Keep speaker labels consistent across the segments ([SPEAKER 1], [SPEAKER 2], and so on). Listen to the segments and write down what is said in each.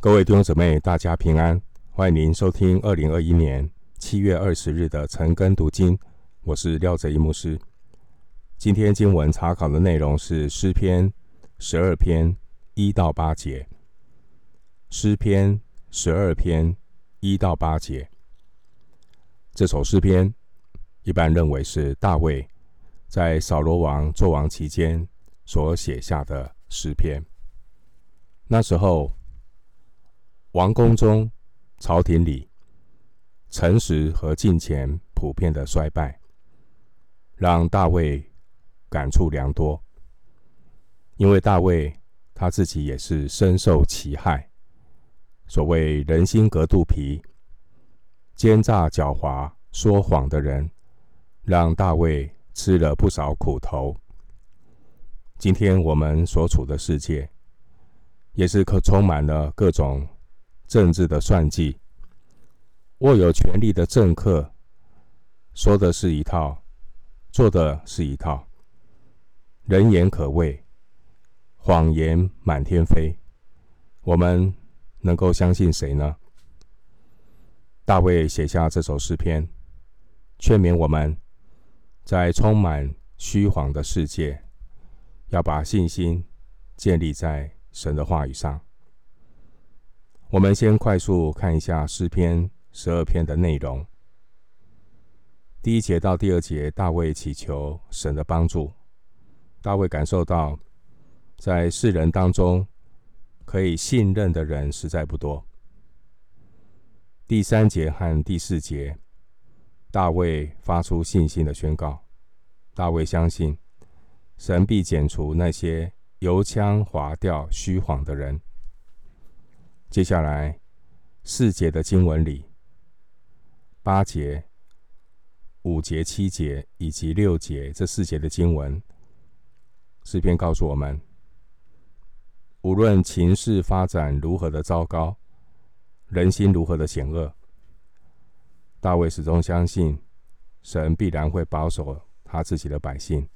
[SPEAKER 1] 各位弟兄姊妹，大家平安！欢迎您收听二零二一年七月二十日的晨更读经，我是廖哲一牧师。今天经文查考的内容是诗篇十二篇一到八节。诗篇十二篇一到八节，这首诗篇一般认为是大卫在扫罗王作王期间所写下的诗篇。那时候，王宫中、朝廷里，诚实和敬虔普遍的衰败，让大卫感触良多。因为大卫他自己也是深受其害。所谓人心隔肚皮，奸诈狡猾、说谎的人，让大卫吃了不少苦头。今天我们所处的世界，也是可充满了各种。政治的算计，握有权力的政客说的是一套，做的是一套，人言可畏，谎言满天飞。我们能够相信谁呢？大卫写下这首诗篇，劝勉我们，在充满虚谎的世界，要把信心建立在神的话语上。我们先快速看一下诗篇十二篇的内容。第一节到第二节，大卫祈求神的帮助。大卫感受到，在世人当中，可以信任的人实在不多。第三节和第四节，大卫发出信心的宣告。大卫相信，神必剪除那些油腔滑调、虚谎的人。接下来四节的经文里，八节、五节、七节以及六节这四节的经文，诗篇告诉我们：无论情势发展如何的糟糕，人心如何的险恶，大卫始终相信神必然会保守他自己的百姓，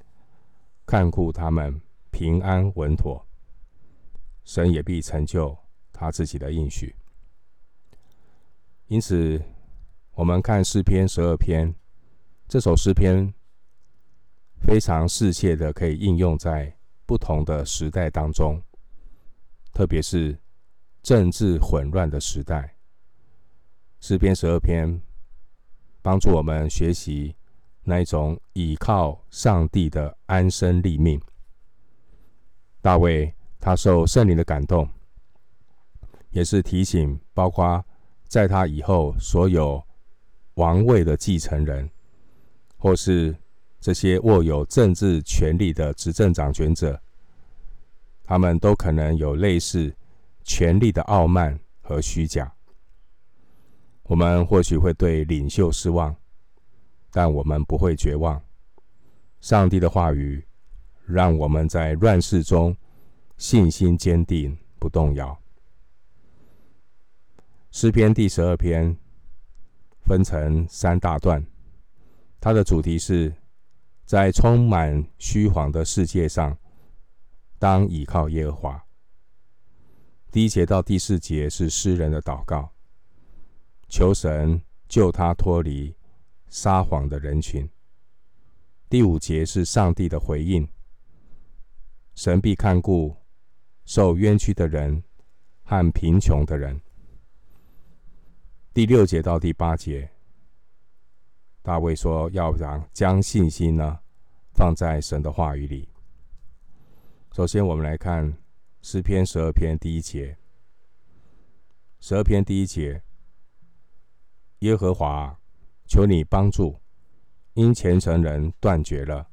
[SPEAKER 1] 看顾他们平安稳妥，神也必成就。他自己的应许，因此，我们看诗篇十二篇，这首诗篇非常适切的可以应用在不同的时代当中，特别是政治混乱的时代。诗篇十二篇帮助我们学习那一种倚靠上帝的安身立命。大卫他受圣灵的感动。也是提醒，包括在他以后所有王位的继承人，或是这些握有政治权力的执政掌权者，他们都可能有类似权力的傲慢和虚假。我们或许会对领袖失望，但我们不会绝望。上帝的话语让我们在乱世中信心坚定，不动摇。诗篇第十二篇分成三大段，它的主题是在充满虚谎的世界上，当倚靠耶和华。第一节到第四节是诗人的祷告，求神救他脱离撒谎的人群。第五节是上帝的回应，神必看顾受冤屈的人和贫穷的人。第六节到第八节，大卫说要让将信心呢放在神的话语里。首先，我们来看诗篇十二篇第一节。十二篇第一节，耶和华，求你帮助，因虔诚人断绝了，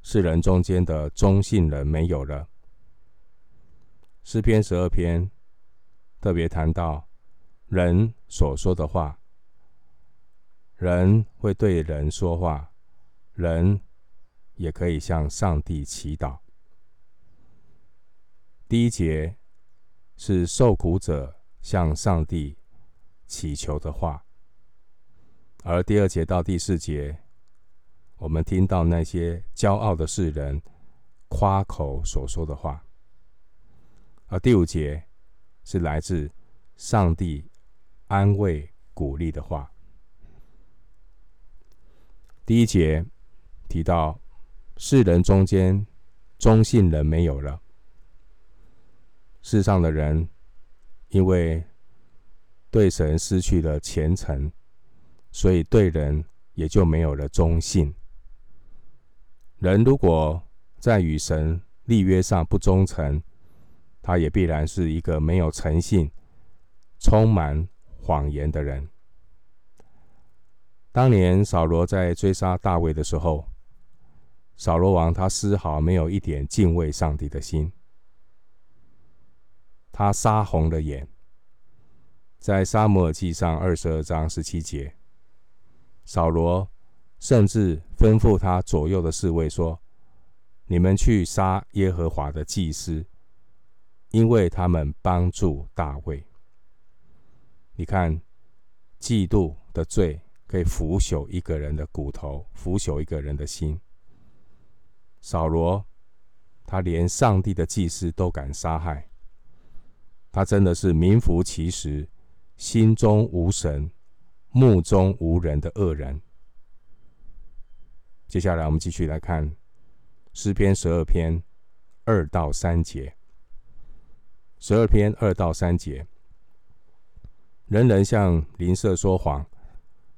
[SPEAKER 1] 世人中间的忠信人没有了。诗篇十二篇特别谈到。人所说的话，人会对人说话，人也可以向上帝祈祷。第一节是受苦者向上帝祈求的话，而第二节到第四节，我们听到那些骄傲的世人夸口所说的话，而第五节是来自。上帝安慰鼓励的话。第一节提到，世人中间忠信人没有了，世上的人因为对神失去了虔诚，所以对人也就没有了忠信。人如果在与神立约上不忠诚，他也必然是一个没有诚信、充满谎言的人。当年扫罗在追杀大卫的时候，扫罗王他丝毫没有一点敬畏上帝的心，他杀红了眼。在撒母耳记上二十二章十七节，扫罗甚至吩咐他左右的侍卫说：“你们去杀耶和华的祭司，因为他们帮助大卫。”你看，嫉妒的罪。可以腐朽一个人的骨头，腐朽一个人的心。扫罗，他连上帝的祭司都敢杀害，他真的是名副其实，心中无神、目中无人的恶人。接下来，我们继续来看诗篇十二篇二到三节。十二篇二到三节，人人向邻舍说谎。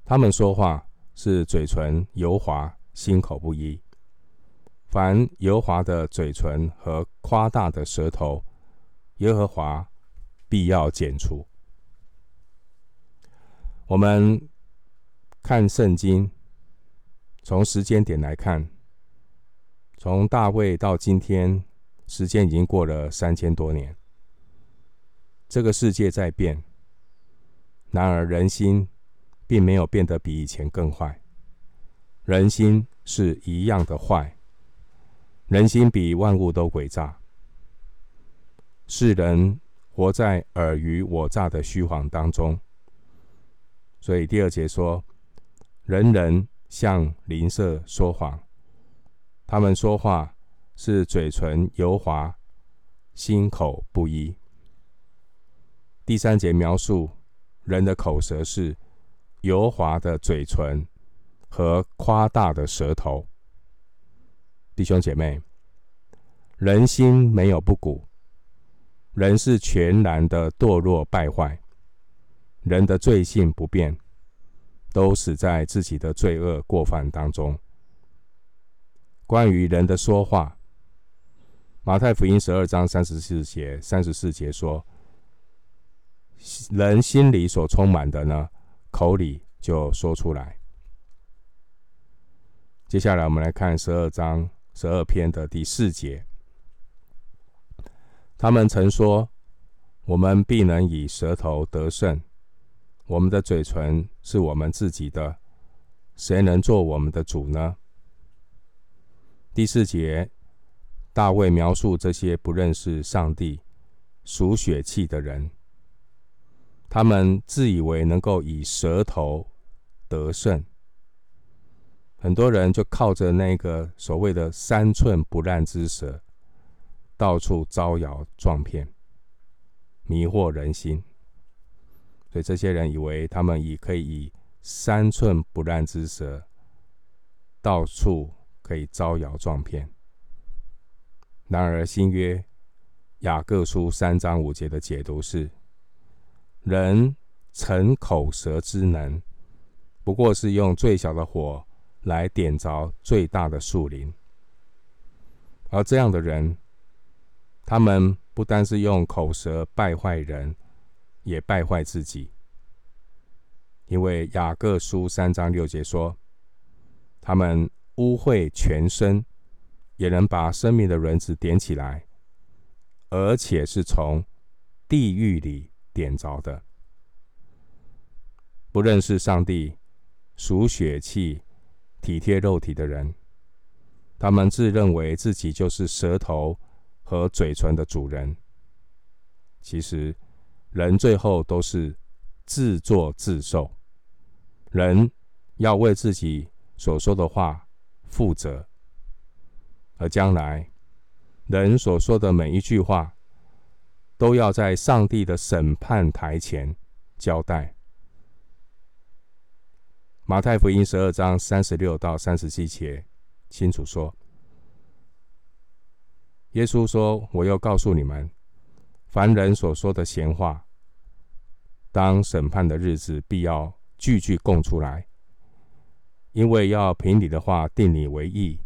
[SPEAKER 1] 他们说话是嘴唇油滑，心口不一。凡油滑的嘴唇和夸大的舌头，耶和华必要剪除。我们看圣经，从时间点来看，从大卫到今天，时间已经过了三千多年。这个世界在变，然而人心。并没有变得比以前更坏，人心是一样的坏，人心比万物都诡诈。世人活在尔虞我诈的虚谎当中，所以第二节说，人人向邻舍说谎，他们说话是嘴唇油滑，心口不一。第三节描述人的口舌是。油滑的嘴唇和夸大的舌头，弟兄姐妹，人心没有不古，人是全然的堕落败坏，人的罪性不变，都死在自己的罪恶过犯当中。关于人的说话，马太福音十二章三十四节，三十四节说，人心里所充满的呢，口里就说出来。接下来，我们来看十二章十二篇的第四节。他们曾说：“我们必能以舌头得胜，我们的嘴唇是我们自己的，谁能做我们的主呢？”第四节，大卫描述这些不认识上帝、属血气的人。他们自以为能够以舌头得胜，很多人就靠着那个所谓的三寸不烂之舌，到处招摇撞骗，迷惑人心。所以这些人以为他们以可以以三寸不烂之舌，到处可以招摇撞骗。然而新约雅各书三章五节的解读是。人逞口舌之能，不过是用最小的火来点着最大的树林。而这样的人，他们不单是用口舌败坏人，也败坏自己。因为雅各书三章六节说，他们污秽全身，也能把生命的轮子点起来，而且是从地狱里。点着的，不认识上帝、属血气、体贴肉体的人，他们自认为自己就是舌头和嘴唇的主人。其实，人最后都是自作自受。人要为自己所说的话负责，而将来人所说的每一句话，都要在上帝的审判台前交代。马太福音十二章三十六到三十七节清楚说，耶稣说：“我要告诉你们，凡人所说的闲话，当审判的日子，必要句句供出来，因为要凭你的话定你为义，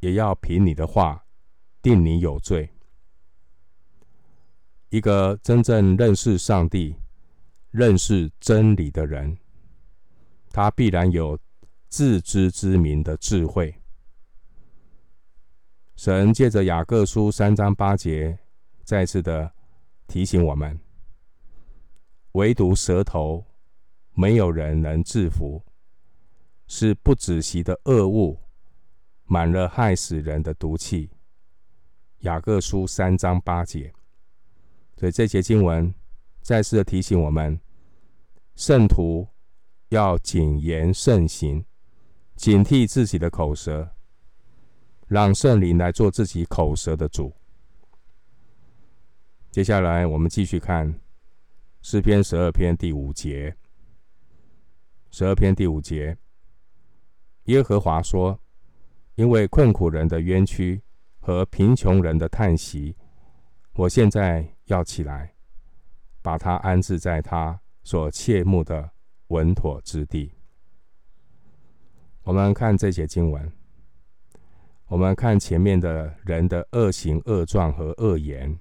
[SPEAKER 1] 也要凭你的话定你有罪。一个真正认识上帝、认识真理的人。”他必然有自知之明的智慧。神借着雅各书三章八节，再次的提醒我们：唯独舌头，没有人能制服，是不止息的恶物，满了害死人的毒气。雅各书三章八节，所以这节经文再次的提醒我们，圣徒。要谨言慎行，警惕自己的口舌，让圣灵来做自己口舌的主。接下来，我们继续看诗篇十二篇第五节。十二篇第五节，耶和华说：“因为困苦人的冤屈和贫穷人的叹息，我现在要起来，把他安置在他所切慕的。”稳妥之地。我们看这节经文，我们看前面的人的恶行、恶状和恶言。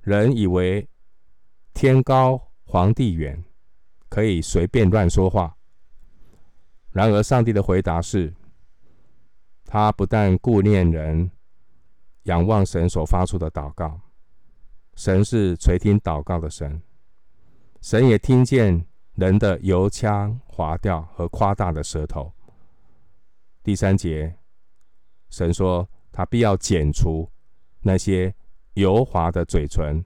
[SPEAKER 1] 人以为天高皇帝远，可以随便乱说话。然而，上帝的回答是：他不但顾念人，仰望神所发出的祷告，神是垂听祷告的神。神也听见人的油腔滑调和夸大的舌头。第三节，神说他必要剪除那些油滑的嘴唇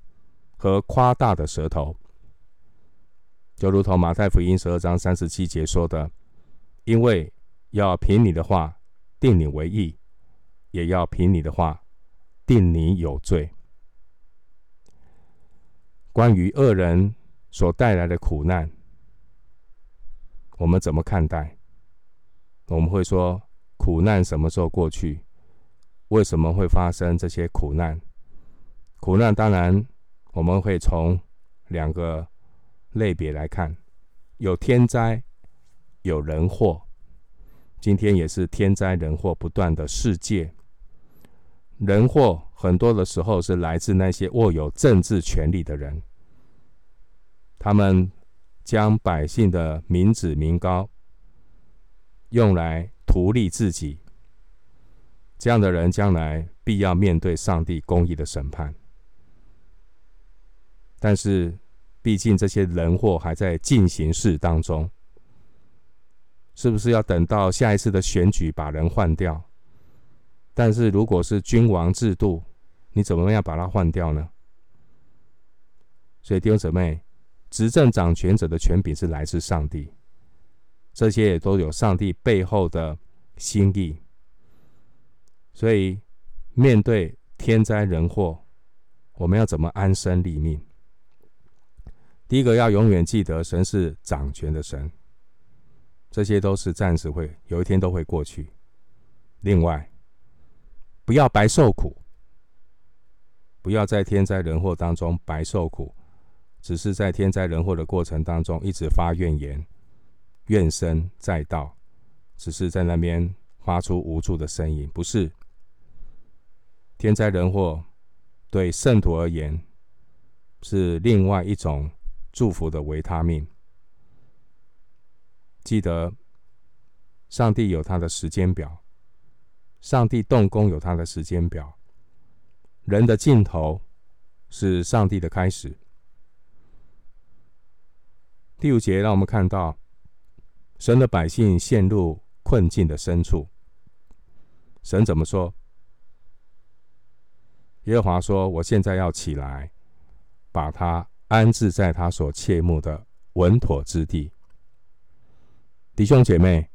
[SPEAKER 1] 和夸大的舌头，就如同马太福音十二章三十七节说的：“因为要凭你的话定你为义，也要凭你的话定你有罪。”关于恶人。所带来的苦难，我们怎么看待？我们会说，苦难什么时候过去？为什么会发生这些苦难？苦难当然，我们会从两个类别来看：有天灾，有人祸。今天也是天灾人祸不断的世界。人祸很多的时候是来自那些握有政治权力的人。他们将百姓的民脂民膏用来图利自己，这样的人将来必要面对上帝公义的审判。但是，毕竟这些人祸还在进行式当中，是不是要等到下一次的选举把人换掉？但是，如果是君王制度，你怎么样把它换掉呢？所以，弟兄姊妹。执政掌权者的权柄是来自上帝，这些也都有上帝背后的心意。所以，面对天灾人祸，我们要怎么安身立命？第一个要永远记得，神是掌权的神，这些都是暂时会有一天都会过去。另外，不要白受苦，不要在天灾人祸当中白受苦。只是在天灾人祸的过程当中，一直发怨言、怨声载道，只是在那边发出无助的声音。不是天灾人祸对圣徒而言是另外一种祝福的维他命。记得，上帝有他的时间表，上帝动工有他的时间表，人的尽头是上帝的开始。第五节让我们看到，神的百姓陷入困境的深处。神怎么说？耶和华说：“我现在要起来，把他安置在他所切慕的稳妥之地。”弟兄姐妹，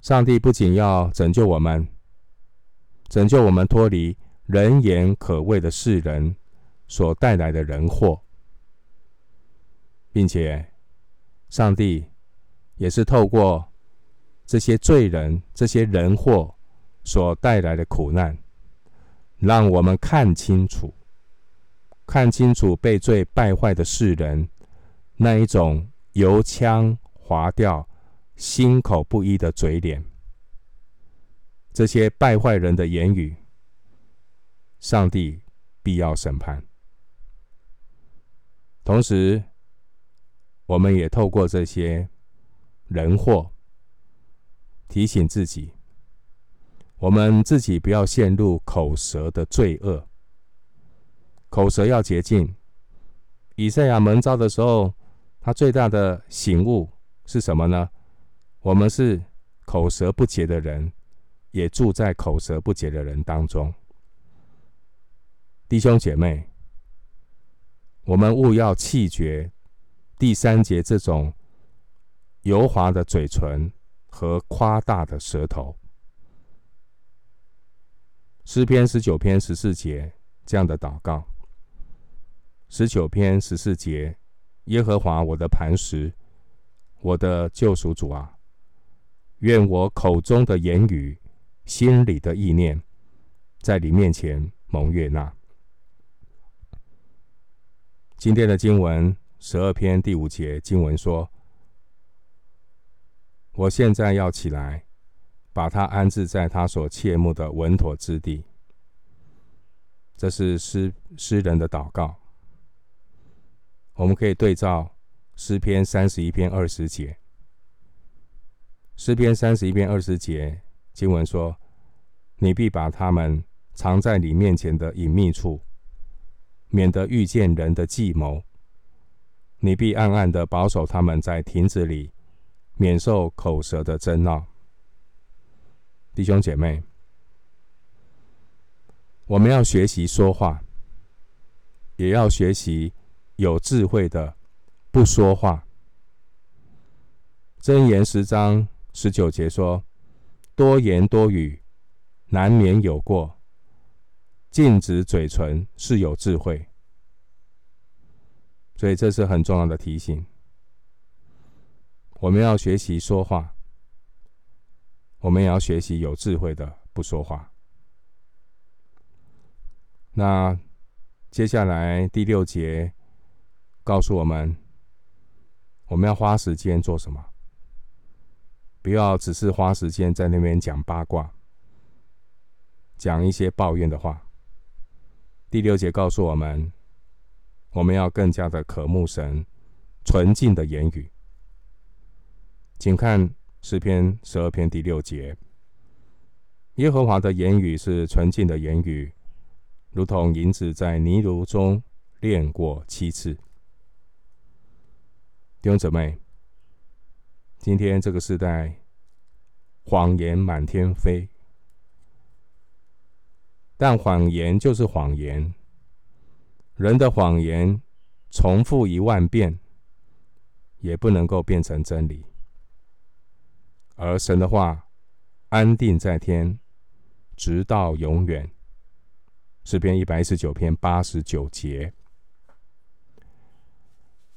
[SPEAKER 1] 上帝不仅要拯救我们，拯救我们脱离人言可畏的世人所带来的人祸，并且上帝也是透过这些罪人、这些人祸所带来的苦难，让我们看清楚，看清楚被罪败坏的世人那一种油腔滑调、心口不一的嘴脸，这些败坏人的言语。上帝必要审判。同时，我们也透过这些人祸，提醒自己，我们自己不要陷入口舌的罪恶。口舌要洁净。以赛亚蒙召的时候，他最大的醒悟是什么呢？我们是口舌不洁的人，也住在口舌不洁的人当中。弟兄姐妹，我们务要弃绝第三节这种油滑的嘴唇和夸大的舌头。诗篇十九篇十四节这样的祷告：十九篇十四节，耶和华我的磐石，我的救赎主啊，愿我口中的言语、心里的意念，在你面前蒙悦纳。今天的经文十二篇第五节经文说：“我现在要起来，把他安置在他所切慕的稳妥之地。”这是诗诗人的祷告。我们可以对照诗篇三十一篇二十节。诗篇三十一篇二十节经文说：“你必把他们藏在你面前的隐秘处。”免得遇见人的计谋，你必暗暗的保守他们在亭子里，免受口舌的争闹。弟兄姐妹，我们要学习说话，也要学习有智慧的不说话。箴言十章十九节说：“多言多语，难免有过。”禁止嘴唇是有智慧，所以这是很重要的提醒。我们要学习说话，我们也要学习有智慧的不说话。那接下来第六节告诉我们，我们要花时间做什么？不要只是花时间在那边讲八卦，讲一些抱怨的话。第六节告诉我们，我们要更加的渴慕神纯净的言语。请看诗篇十二篇第六节：耶和华的言语是纯净的言语，如同银子在泥炉中炼过七次。弟兄姊妹，今天这个时代，谎言满天飞。但谎言就是谎言，人的谎言重复一万遍，也不能够变成真理。而神的话安定在天，直到永远。诗篇一百一十九篇八十九节，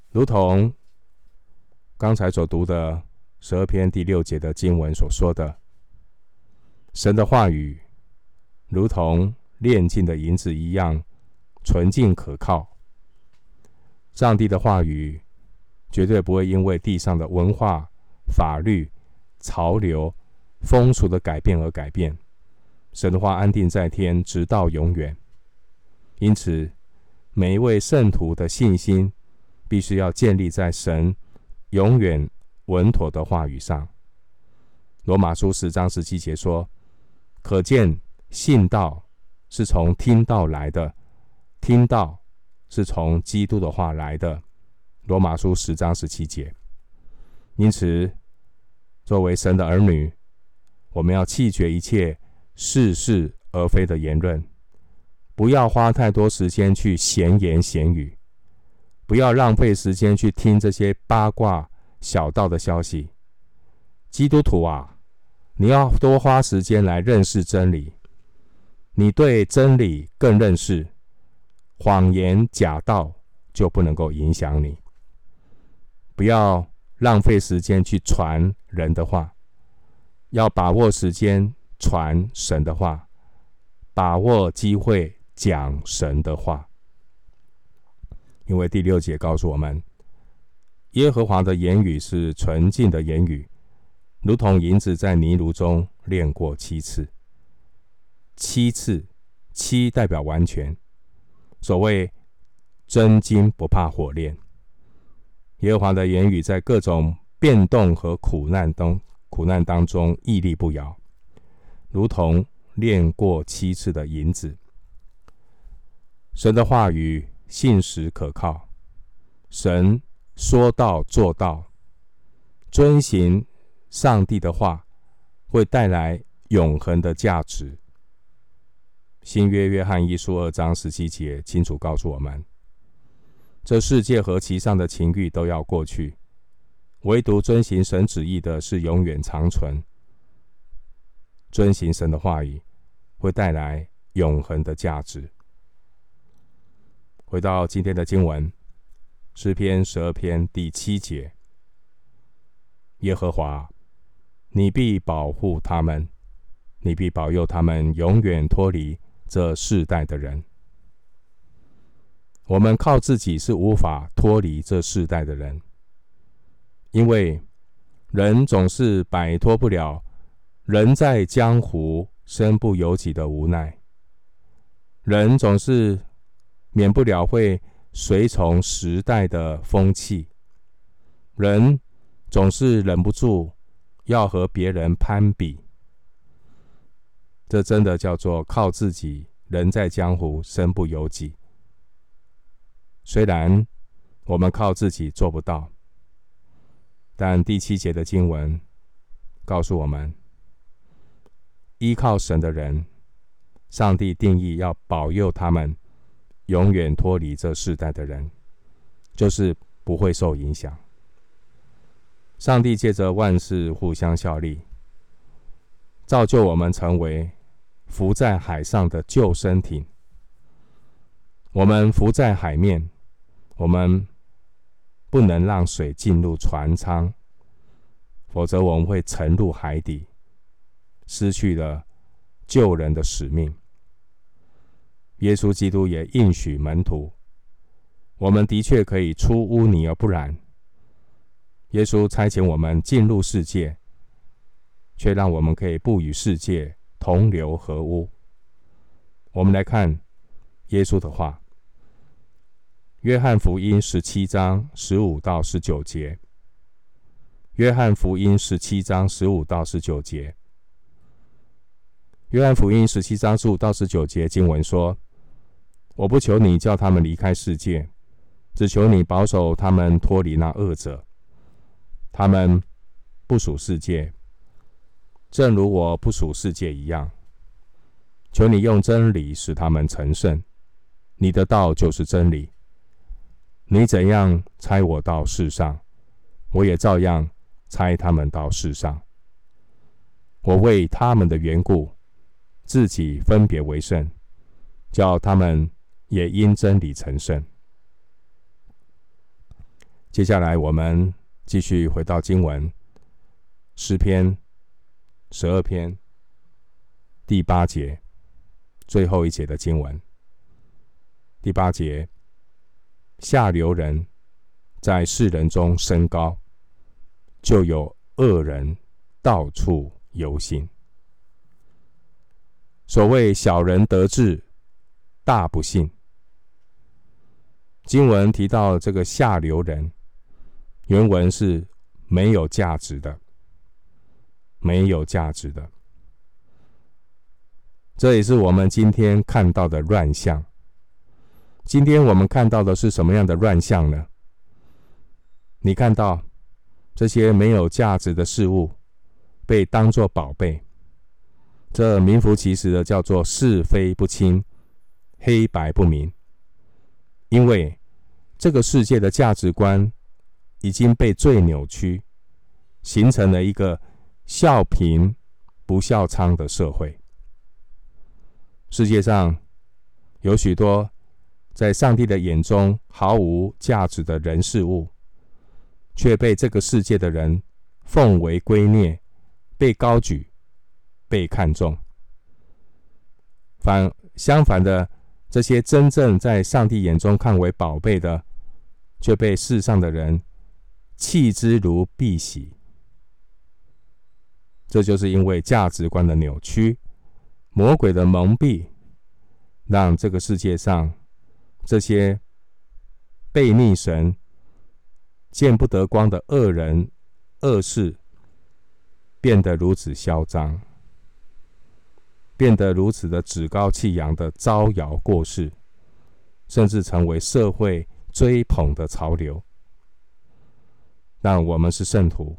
[SPEAKER 1] 如同刚才所读的十二篇第六节的经文所说的，神的话语。如同炼净的银子一样纯净可靠，上帝的话语绝对不会因为地上的文化、法律、潮流、风俗的改变而改变。神的话安定在天，直到永远。因此，每一位圣徒的信心必须要建立在神永远稳妥的话语上。罗马书十章十七节说：“可见。”信道是从听道来的，听道是从基督的话来的。罗马书十章十七节。因此，作为神的儿女，我们要弃绝一切似是而非的言论，不要花太多时间去闲言闲语，不要浪费时间去听这些八卦小道的消息。基督徒啊，你要多花时间来认识真理。你对真理更认识，谎言假道就不能够影响你。不要浪费时间去传人的话，要把握时间传神的话，把握机会讲神的话。因为第六节告诉我们，耶和华的言语是纯净的言语，如同银子在泥炉中炼过七次。七次，七代表完全。所谓真金不怕火炼。耶和华的言语在各种变动和苦难中，苦难当中屹立不摇，如同炼过七次的银子。神的话语信实可靠，神说到做到，遵行上帝的话会带来永恒的价值。新约约翰一书二章十七节清楚告诉我们。这世界和其上的情欲都要过去，唯独遵行神旨意的是永远长存。遵行神的话语，会带来永恒的价值。回到今天的经文，诗篇十二篇第七节：耶和华，你必保护他们，你必保佑他们，永远脱离这世代的人。我们靠自己是无法脱离这世代的人，因为人总是摆脱不了“人在江湖，身不由己”的无奈，人总是免不了会随从时代的风气，人总是忍不住要和别人攀比。这真的叫做靠自己，“人在江湖，身不由己”。虽然我们靠自己做不到，但第七节的经文告诉我们，依靠神的人，上帝定义要保佑他们，永远脱离这世代的人，就是不会受影响。上帝借着万事互相效力，造就我们成为浮在海上的救生艇。我们浮在海面。我们不能让水进入船舱，否则我们会沉入海底，失去了救人的使命。耶稣基督也应许门徒，我们的确可以出污泥而不染。耶稣差遣我们进入世界，却让我们可以不与世界同流合污。我们来看耶稣的话。约翰福音十七章十五到十九节。约翰福音十七章十五到十九节。约翰福音十七章十五到十九节经文说：“我不求你叫他们离开世界，只求你保守他们脱离那恶者。他们不属世界，正如我不属世界一样。求你用真理使他们成圣。你的道就是真理。”你怎样差我到世上，我也照样差他们到世上。我为他们的缘故，自己分别为圣，叫他们也因真理成圣。接下来，我们继续回到经文，诗篇十二篇第八节，最后一节的经文，第八节。下流人在世人中升高，就有恶人到处游行。所谓小人得志，大不幸。经文提到这个下流人，原文是没有价值的，没有价值的。这也是我们今天看到的乱象。今天我们看到的是什么样的乱象呢？你看到这些没有价值的事物被当作宝贝，这名副其实的叫做是非不清、黑白不明。因为这个世界的价值观已经被最扭曲，形成了一个笑贫不笑娼的社会。世界上有许多在上帝的眼中毫无价值的人事物，却被这个世界的人奉为圭臬，被高举，被看重。反相反的，这些真正在上帝眼中看为宝贝的，却被世上的人弃之如敝屣。这就是因为价值观的扭曲。魔鬼的蒙蔽，让这个世界上这些悖逆神、见不得光的恶人、恶事，变得如此嚣张，变得如此的趾高气扬的招摇过市，甚至成为社会追捧的潮流。但我们是圣徒，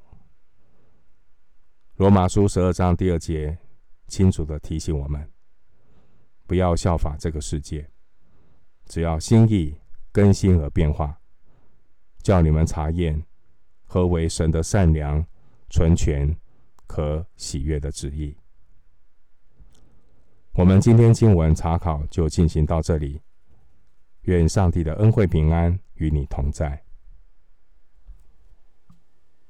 [SPEAKER 1] 罗马书十二章第二节。清楚的提醒我们，不要效法这个世界，只要心意更新而变化，叫你们查验何为神的善良、纯全、可喜悦的旨意。我们今天经文查考就进行到这里，愿上帝的恩惠平安与你同在。